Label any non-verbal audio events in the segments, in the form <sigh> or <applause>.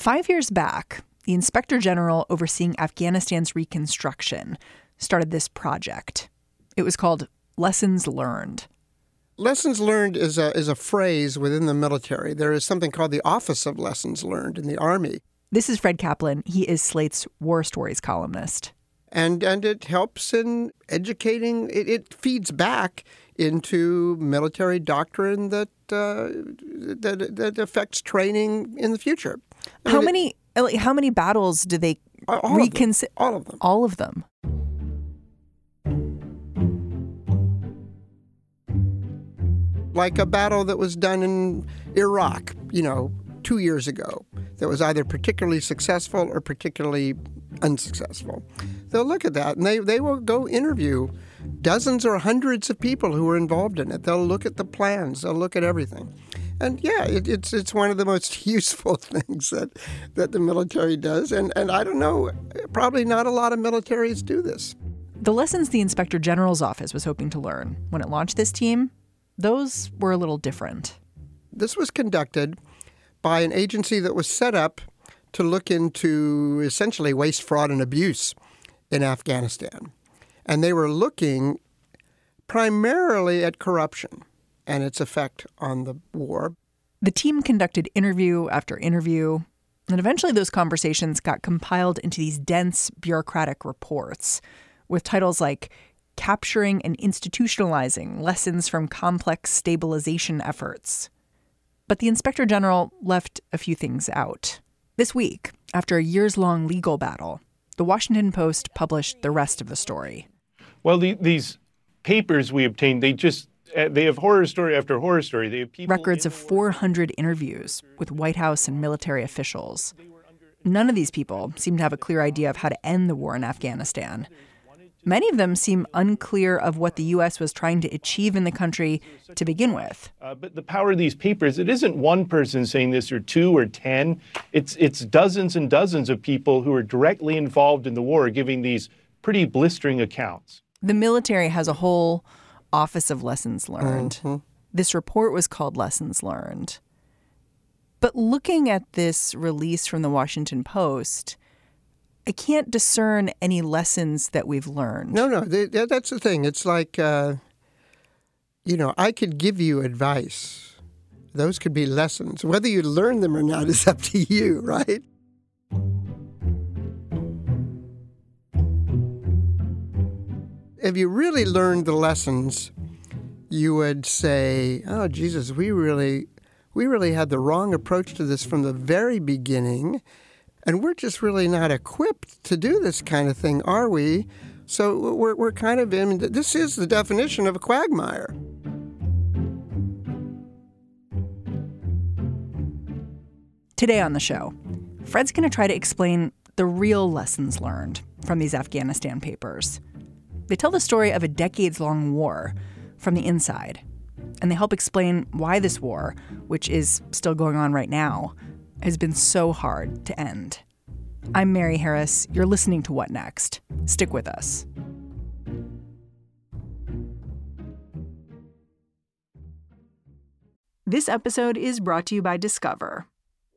Five years back, the Inspector General overseeing Afghanistan's reconstruction started this project. It was called Lessons Learned. Lessons learned is a, is a phrase within the military. There is something called the Office of Lessons Learned in the Army. This is Fred Kaplan. He is Slate's War Stories columnist. And, and it helps in educating, it, it feeds back into military doctrine that, uh, that, that affects training in the future. I how many uh, like, how many battles do they reconsider? All of them. All of them. like a battle that was done in Iraq, you know, two years ago, that was either particularly successful or particularly unsuccessful. They'll look at that and they, they will go interview dozens or hundreds of people who were involved in it. They'll look at the plans, they'll look at everything. And yeah, it, it's it's one of the most <laughs> useful things that, that the military does. And, and I don't know, probably not a lot of militaries do this. The lessons the Inspector General's office was hoping to learn when it launched this team those were a little different. This was conducted by an agency that was set up to look into essentially waste, fraud, and abuse in Afghanistan. And they were looking primarily at corruption and its effect on the war. The team conducted interview after interview, and eventually those conversations got compiled into these dense bureaucratic reports with titles like capturing and institutionalizing lessons from complex stabilization efforts. But the inspector general left a few things out. This week, after a years long legal battle, the Washington Post published the rest of the story. Well, the, these papers we obtained, they just they have horror story after horror story. They have records of 400 interviews with White House and military officials. None of these people seem to have a clear idea of how to end the war in Afghanistan. Many of them seem unclear of what the U.S. was trying to achieve in the country to begin with. Uh, but the power of these papers, it isn't one person saying this or two or 10. It's, it's dozens and dozens of people who are directly involved in the war giving these pretty blistering accounts. The military has a whole Office of Lessons Learned. Mm-hmm. This report was called Lessons Learned. But looking at this release from the Washington Post, I can't discern any lessons that we've learned. No, no, they, that's the thing. It's like, uh, you know, I could give you advice. Those could be lessons. Whether you learn them or not is <laughs> up to you, right? If you really learned the lessons, you would say, "Oh Jesus, we really we really had the wrong approach to this from the very beginning." And we're just really not equipped to do this kind of thing, are we? So we're, we're kind of in, this is the definition of a quagmire. Today on the show, Fred's going to try to explain the real lessons learned from these Afghanistan papers. They tell the story of a decades long war from the inside, and they help explain why this war, which is still going on right now, has been so hard to end. I'm Mary Harris. You're listening to What Next? Stick with us. This episode is brought to you by Discover.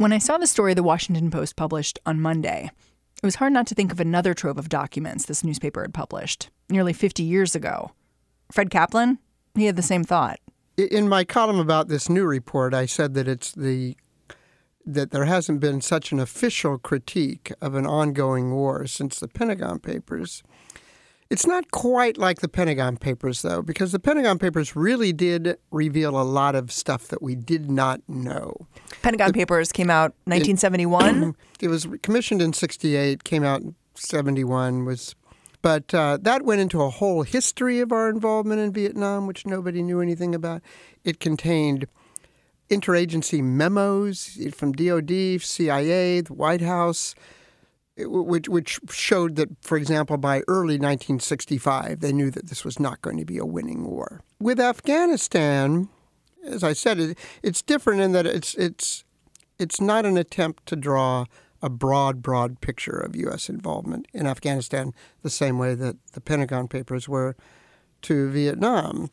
When I saw the story the Washington Post published on Monday, it was hard not to think of another trove of documents this newspaper had published nearly 50 years ago. Fred Kaplan, he had the same thought in my column about this new report, I said that it's the that there hasn't been such an official critique of an ongoing war since the Pentagon Papers. It's not quite like the Pentagon Papers, though, because the Pentagon Papers really did reveal a lot of stuff that we did not know. Pentagon the, Papers came out 1971. It, <clears throat> it was commissioned in 68, came out in 71, was but uh, that went into a whole history of our involvement in Vietnam, which nobody knew anything about. It contained interagency memos from DOD, CIA, the White House, which, which showed that, for example, by early 1965, they knew that this was not going to be a winning war. With Afghanistan, as I said, it, it's different in that it's it's it's not an attempt to draw a broad, broad picture of U.S. involvement in Afghanistan the same way that the Pentagon Papers were to Vietnam.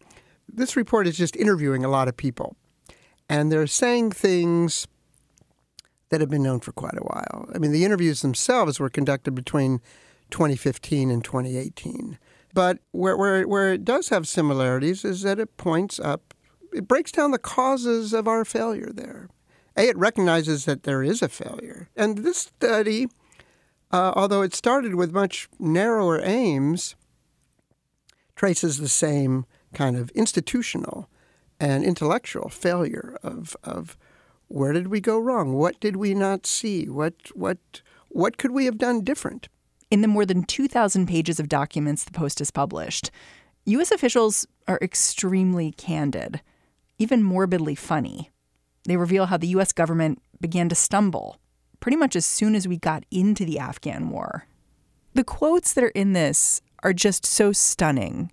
This report is just interviewing a lot of people, and they're saying things that have been known for quite a while. I mean, the interviews themselves were conducted between 2015 and 2018. But where, where, where it does have similarities is that it points up, it breaks down the causes of our failure there. A, it recognizes that there is a failure. And this study, uh, although it started with much narrower aims, traces the same kind of institutional and intellectual failure of, of where did we go wrong? What did we not see? What, what, what could we have done different? In the more than 2,000 pages of documents the Post has published, U.S. officials are extremely candid, even morbidly funny. They reveal how the U.S. government began to stumble pretty much as soon as we got into the Afghan war. The quotes that are in this are just so stunning.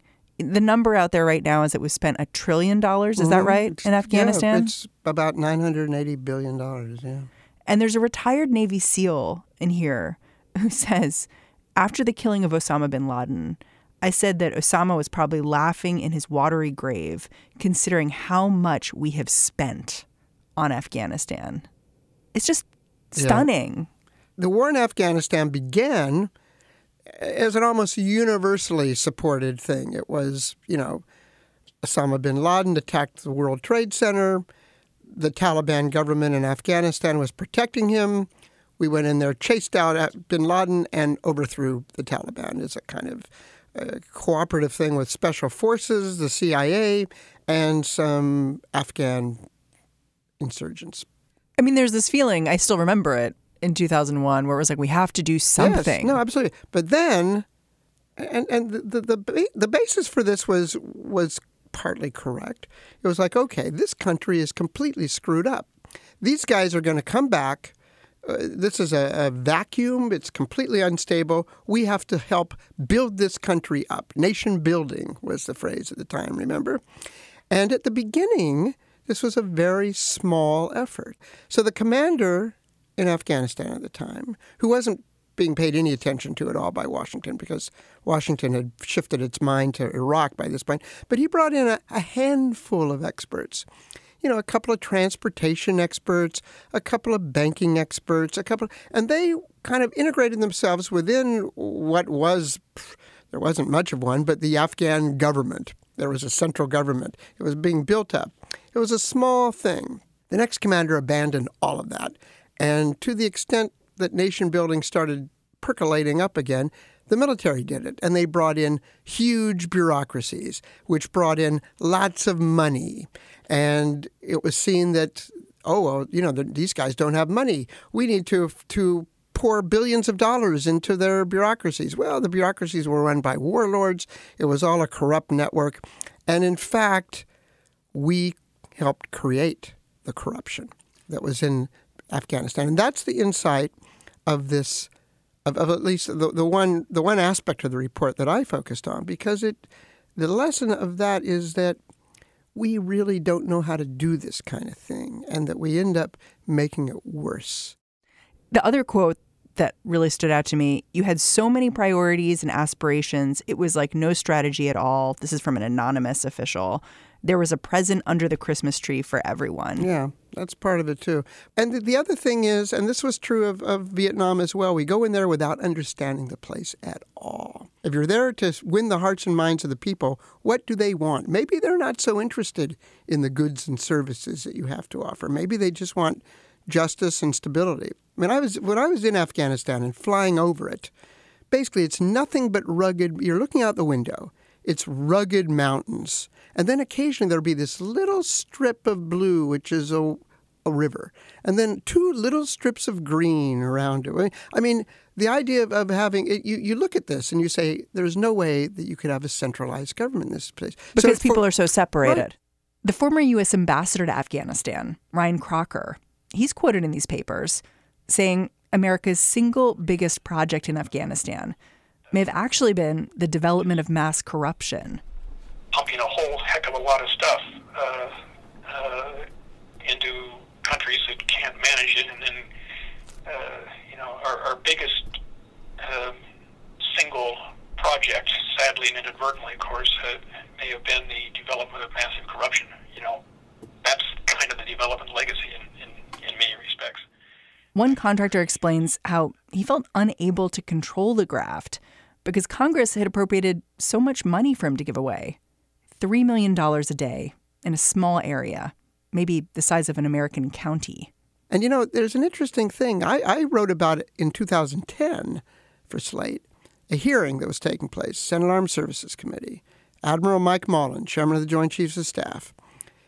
The number out there right now is it was spent a trillion dollars. Is mm-hmm. that right in Afghanistan? Yeah, it's about nine hundred and eighty billion dollars. Yeah. And there's a retired Navy SEAL in here who <laughs> says, after the killing of Osama bin Laden, I said that Osama was probably laughing in his watery grave, considering how much we have spent on Afghanistan. It's just stunning. Yeah. The war in Afghanistan began as an almost universally supported thing. It was, you know, Osama bin Laden attacked the World Trade Center. The Taliban government in Afghanistan was protecting him. We went in there, chased out bin Laden, and overthrew the Taliban as a kind of uh, cooperative thing with special forces, the CIA, and some Afghan insurgents. I mean, there's this feeling, I still remember it, in 2001 where it was like we have to do something. Yes, no, absolutely. But then, and and the, the the the basis for this was was partly correct. It was like, okay, this country is completely screwed up. These guys are going to come back. Uh, this is a, a, vacuum. It's completely unstable. We have to help build this country up. Nation building was the phrase at the time, remember? And at the beginning, this was a very small effort. So the commander in Afghanistan at the time, who wasn't being paid any attention to at all by Washington because Washington had shifted its mind to Iraq by this point. But he brought in a, a, handful of experts. You know, a couple of transportation experts, a couple of banking experts, a couple, and they kind of integrated themselves within what was there wasn't much of one, but the Afghan government. There was a central government. It was being built up. It was a small thing. The next commander abandoned all of that and to the extent that nation building started percolating up again, the military did it. And they brought in huge bureaucracies, which brought in lots of money. And it was seen that, oh, well, you know, these guys don't have money. We need to, to pour billions of dollars into their bureaucracies. Well, the bureaucracies were run by warlords, it was all a corrupt network. And in fact, we helped create the corruption that was in Afghanistan. And that's the insight of this, of, of at least the, the one the one aspect of the report that I focused on, because it the lesson of that is that we really don't know how to do this kind of thing, and that we end up making it worse. The other quote that really stood out to me you had so many priorities and aspirations, it was like no strategy at all. This is from an anonymous official there was a present under the Christmas tree for everyone. Yeah, that's part of it too. And the other thing is, and this was true of, of Vietnam as well, we go in there without understanding the place at all. If you're there to win the hearts and minds of the people, what do they want? Maybe they're not so interested in the goods and services that you have to offer. Maybe they just want justice and stability. I mean, I was when I was in Afghanistan and flying over it, basically it's nothing but rugged. You're looking out the window. It's rugged mountains and then occasionally there'll be this little strip of blue, which is a, a river, and then two little strips of green around it. I mean, the idea of, of having it, you, you look at this and you say, there's no way that you could have a centralized government in this place. Because so people are so separated. Right, The former U.S. ambassador to Afghanistan, Ryan Crocker, he's quoted in these papers saying America's single biggest project in Afghanistan may have actually been the development of mass corruption. Pumping a whole heck of a lot of stuff uh, uh, into countries that can't manage it, and then uh, you know our, our biggest uh, single project, sadly and inadvertently, of course, uh, may have been the development of massive corruption. You know, that's kind of the development legacy in, in, in many respects. One contractor explains how he felt unable to control the graft because Congress had appropriated so much money for him to give away $3 million a day in a small area, maybe the size of an American county. And you know, there's an interesting thing. I, I wrote about it in 2010 for Slate, a hearing that was taking place, Senate Armed Services Committee. Admiral Mike Mullen, chairman of the Joint Chiefs of Staff,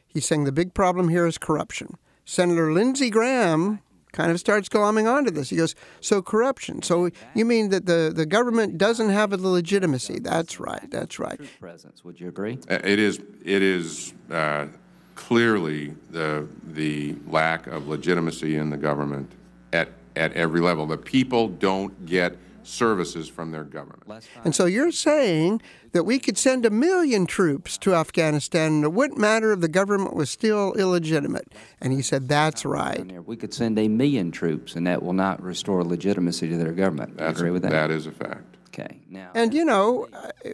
he's saying the big problem here is corruption. Senator Lindsey Graham kind of starts glomming onto this. He goes, So corruption. So you mean that the, the government doesn't have a legitimacy? That's right. That's right. Presence. Would you agree? Uh, It is, it is uh, clearly the, the lack of legitimacy in the government at, at every level. The people don't get services from their government. And so you're saying that we could send a million troops to Afghanistan and it wouldn't matter if the government was still illegitimate. And he said, That's right. We could send a million troops, and that will not restore legitimacy to their government. You That's, agree with that? That is a fact. Okay. Now, And you know, uh,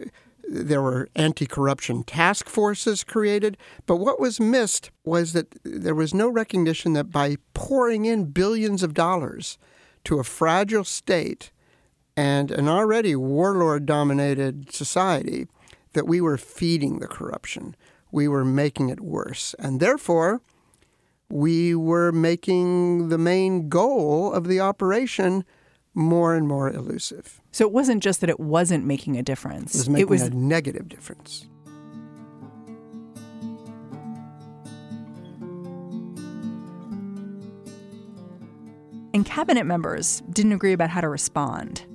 there were anti corruption task forces created, but what was missed was that there was no recognition that by pouring in billions of dollars to a fragile state and an already warlord dominated society, that we were feeding the corruption. We were making it worse. And therefore, we were making the main goal of the operation more and more elusive. So it wasn't just that it wasn't making a difference. It was making a negative difference. and cabinet members didn't agree about how to respond.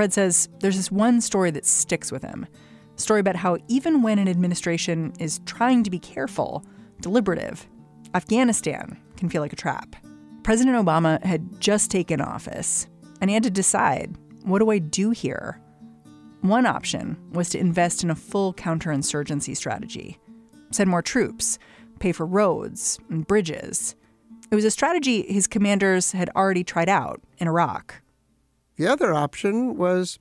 Fred says there's this one story that sticks with him. Story about how even when an administration is trying to be careful, deliberative, Afghanistan can feel like a trap. President Obama had just taken office, and he had to decide what do I do here? One option was to invest in a full counterinsurgency strategy, send more troops, pay for roads and bridges. It was a strategy his commanders had already tried out in Iraq. The other option was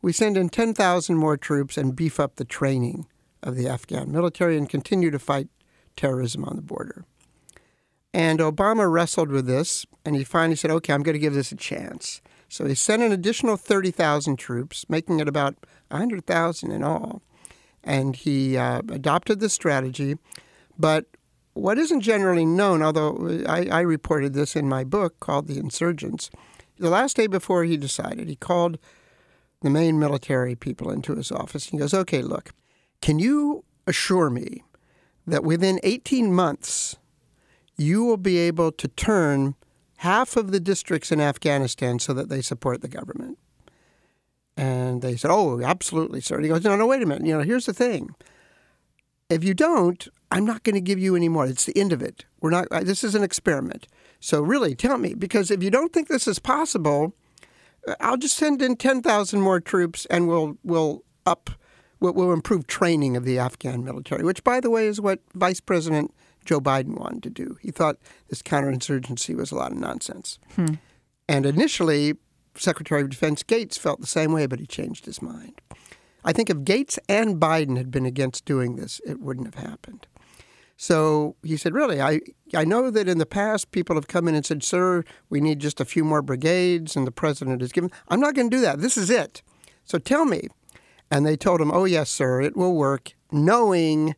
we send in 10,000 more troops and beef up the training of the Afghan military and continue to fight terrorism on the border. And Obama wrestled with this, and he finally said, okay, I'm going to give this a chance. So he sent an additional 30,000 troops, making it about 100,000 in all. And he uh, adopted the strategy. But what isn't generally known, although I, I reported this in my book called The Insurgents, the last day before he decided, he called the main military people into his office. He goes, okay, look, can you assure me that within 18 months, you will be able to turn half of the districts in Afghanistan so that they support the government. And they said, "Oh, absolutely, sir." And he goes, "No, no, wait a minute. You know, here's the thing. If you don't, I'm not going to give you any more. It's the end of it. We're not. uh, This is an experiment. So really, tell me because if you don't think this is possible, uh, I'll just send in ten thousand more troops, and we'll we'll up, we'll, we'll improve training of the Afghan military. Which, by the way, is what Vice President Joe Biden wanted to do. He thought this counterinsurgency was a lot of nonsense. And initially, Secretary of Defense Gates felt the same way, but he changed his mind. I think if Gates and Biden had been against doing this, it wouldn't have happened. So he said, Really, I, I know that in the past people have come in and said, Sir, we need just a few more brigades, and the president has given. I'm not going to do that. This is it. So tell me. And they told him, Oh, yes, sir, it will work, knowing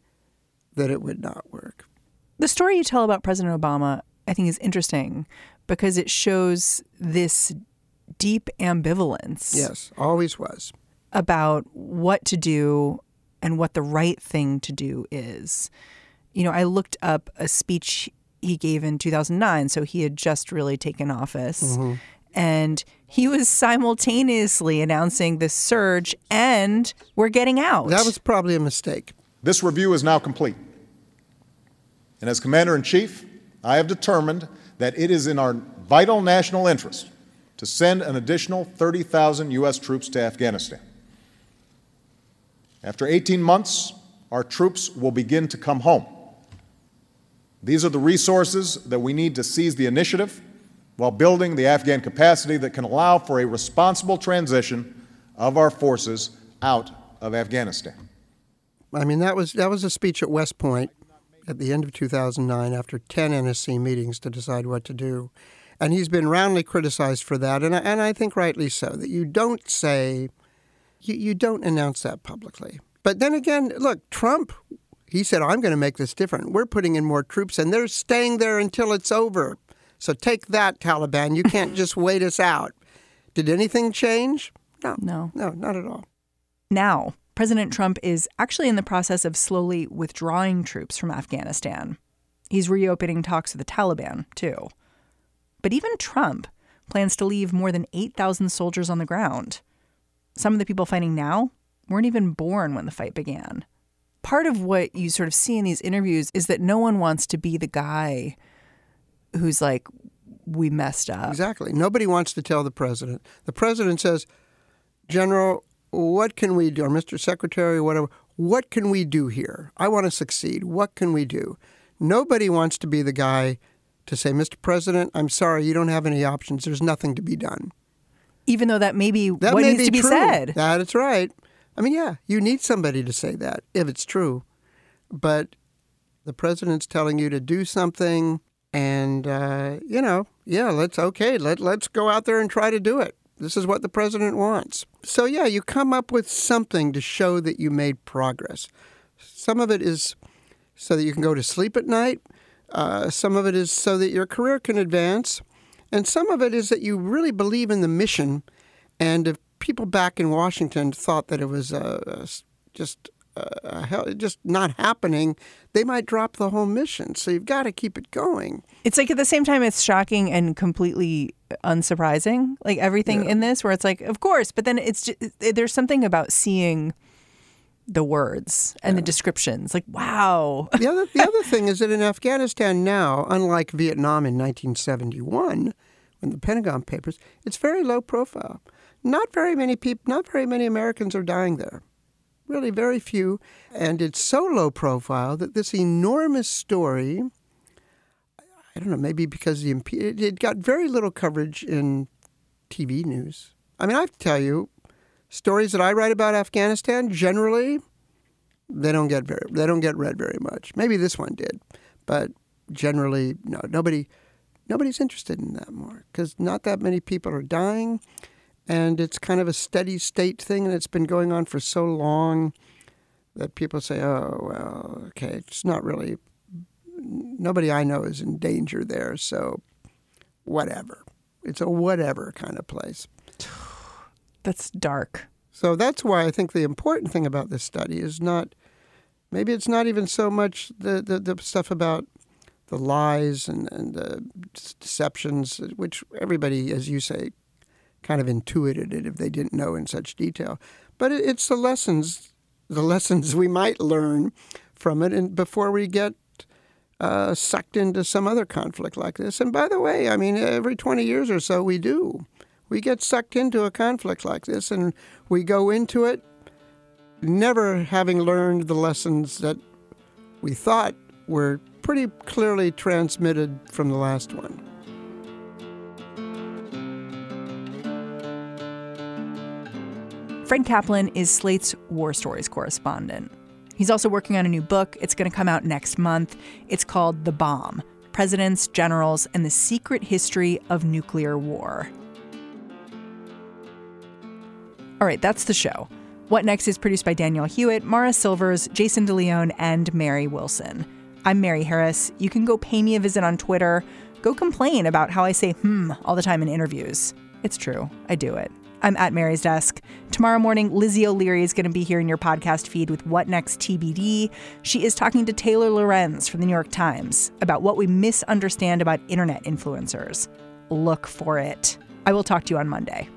that it would not work. The story you tell about President Obama, I think, is interesting because it shows this deep ambivalence Yes, always was. about what to do and what the right thing to do is. You know, I looked up a speech he gave in 2009, so he had just really taken office. Mm-hmm. And he was simultaneously announcing the surge and we're getting out. That was probably a mistake. This review is now complete. And as Commander in Chief, I have determined that it is in our vital national interest to send an additional 30,000 U.S. troops to Afghanistan. After 18 months, our troops will begin to come home. These are the resources that we need to seize the initiative while building the Afghan capacity that can allow for a responsible transition of our forces out of Afghanistan. I mean, that was that was a speech at West Point at the end of 2009 after 10 NSC meetings to decide what to do. And he's been roundly criticized for that, and I, and I think rightly so, that you don't say, you, you don't announce that publicly. But then again, look, Trump, he said, I'm going to make this different. We're putting in more troops, and they're staying there until it's over. So take that, Taliban. You can't <laughs> just wait us out. Did anything change? No. No. No, not at all. Now, President Trump is actually in the process of slowly withdrawing troops from Afghanistan. He's reopening talks with the Taliban, too. But even Trump plans to leave more than 8,000 soldiers on the ground. Some of the people fighting now weren't even born when the fight began. Part of what you sort of see in these interviews is that no one wants to be the guy who's like, we messed up. Exactly. Nobody wants to tell the president. The president says, General, what can we do? Or Mr. Secretary, whatever, what can we do here? I want to succeed. What can we do? Nobody wants to be the guy to say, Mr. President, I'm sorry, you don't have any options. There's nothing to be done. Even though that may be That what may needs be to be true. said. That's right. I mean, yeah, you need somebody to say that if it's true. But the president's telling you to do something, and uh, you know, yeah, let's okay, let let's go out there and try to do it. This is what the president wants. So yeah, you come up with something to show that you made progress. Some of it is so that you can go to sleep at night. Uh, some of it is so that your career can advance, and some of it is that you really believe in the mission. And if people back in Washington thought that it was uh, just uh, hell, just not happening, they might drop the whole mission. So you've got to keep it going. It's like at the same time, it's shocking and completely unsurprising. Like everything in this, where it's like, of course, but then it's just, there's something about seeing the words and the descriptions. Like, wow. The other, the <laughs> other thing is that in Afghanistan now, unlike Vietnam in 1971, when the Pentagon Papers, it's very low profile. Not very many people, not very many Americans are dying there. Really, very few. And it's so low profile that this enormous story, I don't know, maybe because the imp- it, got very little coverage in TV news. I mean, I have to tell you, stories that I write about Afghanistan generally, they don't get very, they don't get read very much. Maybe this one did, but generally, no, nobody, nobody's interested in that more because not that many people are dying, and it's kind of a steady state thing, and it's been going on for so long that people say, oh well, okay, it's not really. Nobody I know is in danger there, so whatever. It's a whatever kind of place. <sighs> That's dark. So that's why I think the important thing about this study is not maybe it's not even so much the, the, the stuff about the lies and, and the deceptions, which everybody, as you say, kind of intuited it if they didn't know in such detail. But it, it's the lessons, the lessons we might learn from it, and before we get uh, sucked into some other conflict like this. And by the way, I mean every 20 years or so we do we get sucked into a conflict like this and we go into it never having learned the lessons that we thought were pretty clearly transmitted from the last one. Frank Kaplan is Slate's War Stories correspondent. He's also working on a new book. It's going to come out next month. It's called The Bomb Presidents, Generals, and the Secret History of Nuclear War. All right, that's the show. What Next is produced by Daniel Hewitt, Mara Silvers, Jason DeLeon, and Mary Wilson. I'm Mary Harris. You can go pay me a visit on Twitter. Go complain about how I say hmm all the time in interviews. It's true, I do it. I'm at Mary's desk. Tomorrow morning, Lizzie O'Leary is going to be here in your podcast feed with What Next TBD. She is talking to Taylor Lorenz from the New York Times about what we misunderstand about internet influencers. Look for it. I will talk to you on Monday.